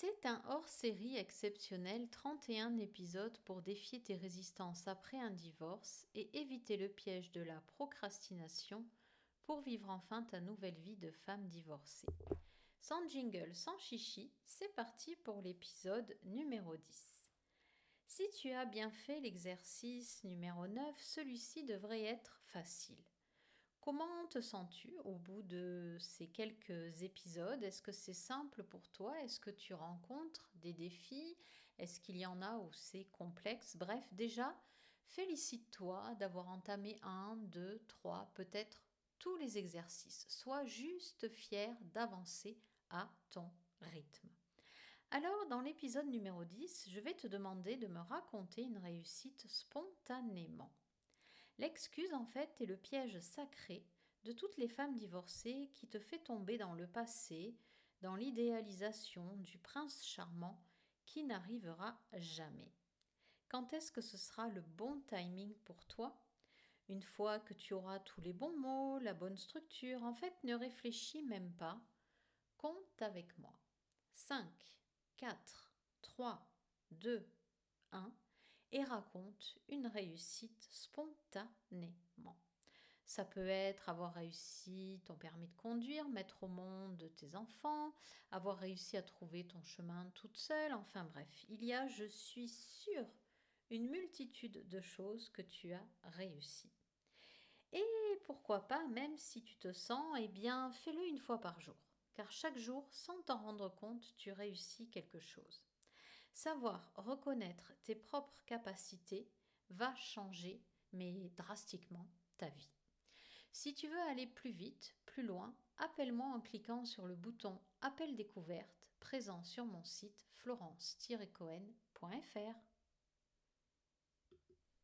C'est un hors-série exceptionnel, 31 épisodes pour défier tes résistances après un divorce et éviter le piège de la procrastination pour vivre enfin ta nouvelle vie de femme divorcée. Sans jingle, sans chichi, c'est parti pour l'épisode numéro 10. Si tu as bien fait l'exercice numéro 9, celui-ci devrait être facile. Comment te sens-tu au bout de ces quelques épisodes? Est-ce que c'est simple pour toi? Est-ce que tu rencontres des défis? Est-ce qu'il y en a où c'est complexe? Bref, déjà, félicite-toi d'avoir entamé un, deux, trois, peut-être tous les exercices. Sois juste fier d'avancer à ton rythme. Alors, dans l'épisode numéro 10, je vais te demander de me raconter une réussite spontanément. L'excuse, en fait, est le piège sacré de toutes les femmes divorcées qui te fait tomber dans le passé, dans l'idéalisation du prince charmant qui n'arrivera jamais. Quand est-ce que ce sera le bon timing pour toi? Une fois que tu auras tous les bons mots, la bonne structure, en fait, ne réfléchis même pas. Compte avec moi. 5, 4, 3, 2, 1 et raconte une réussite spontanément. Ça peut être avoir réussi ton permis de conduire, mettre au monde tes enfants, avoir réussi à trouver ton chemin toute seule, enfin bref, il y a, je suis sûre, une multitude de choses que tu as réussi. Et pourquoi pas, même si tu te sens, eh bien, fais-le une fois par jour, car chaque jour, sans t'en rendre compte, tu réussis quelque chose. Savoir reconnaître tes propres capacités va changer, mais drastiquement, ta vie. Si tu veux aller plus vite, plus loin, appelle-moi en cliquant sur le bouton Appel découverte présent sur mon site florence-cohen.fr.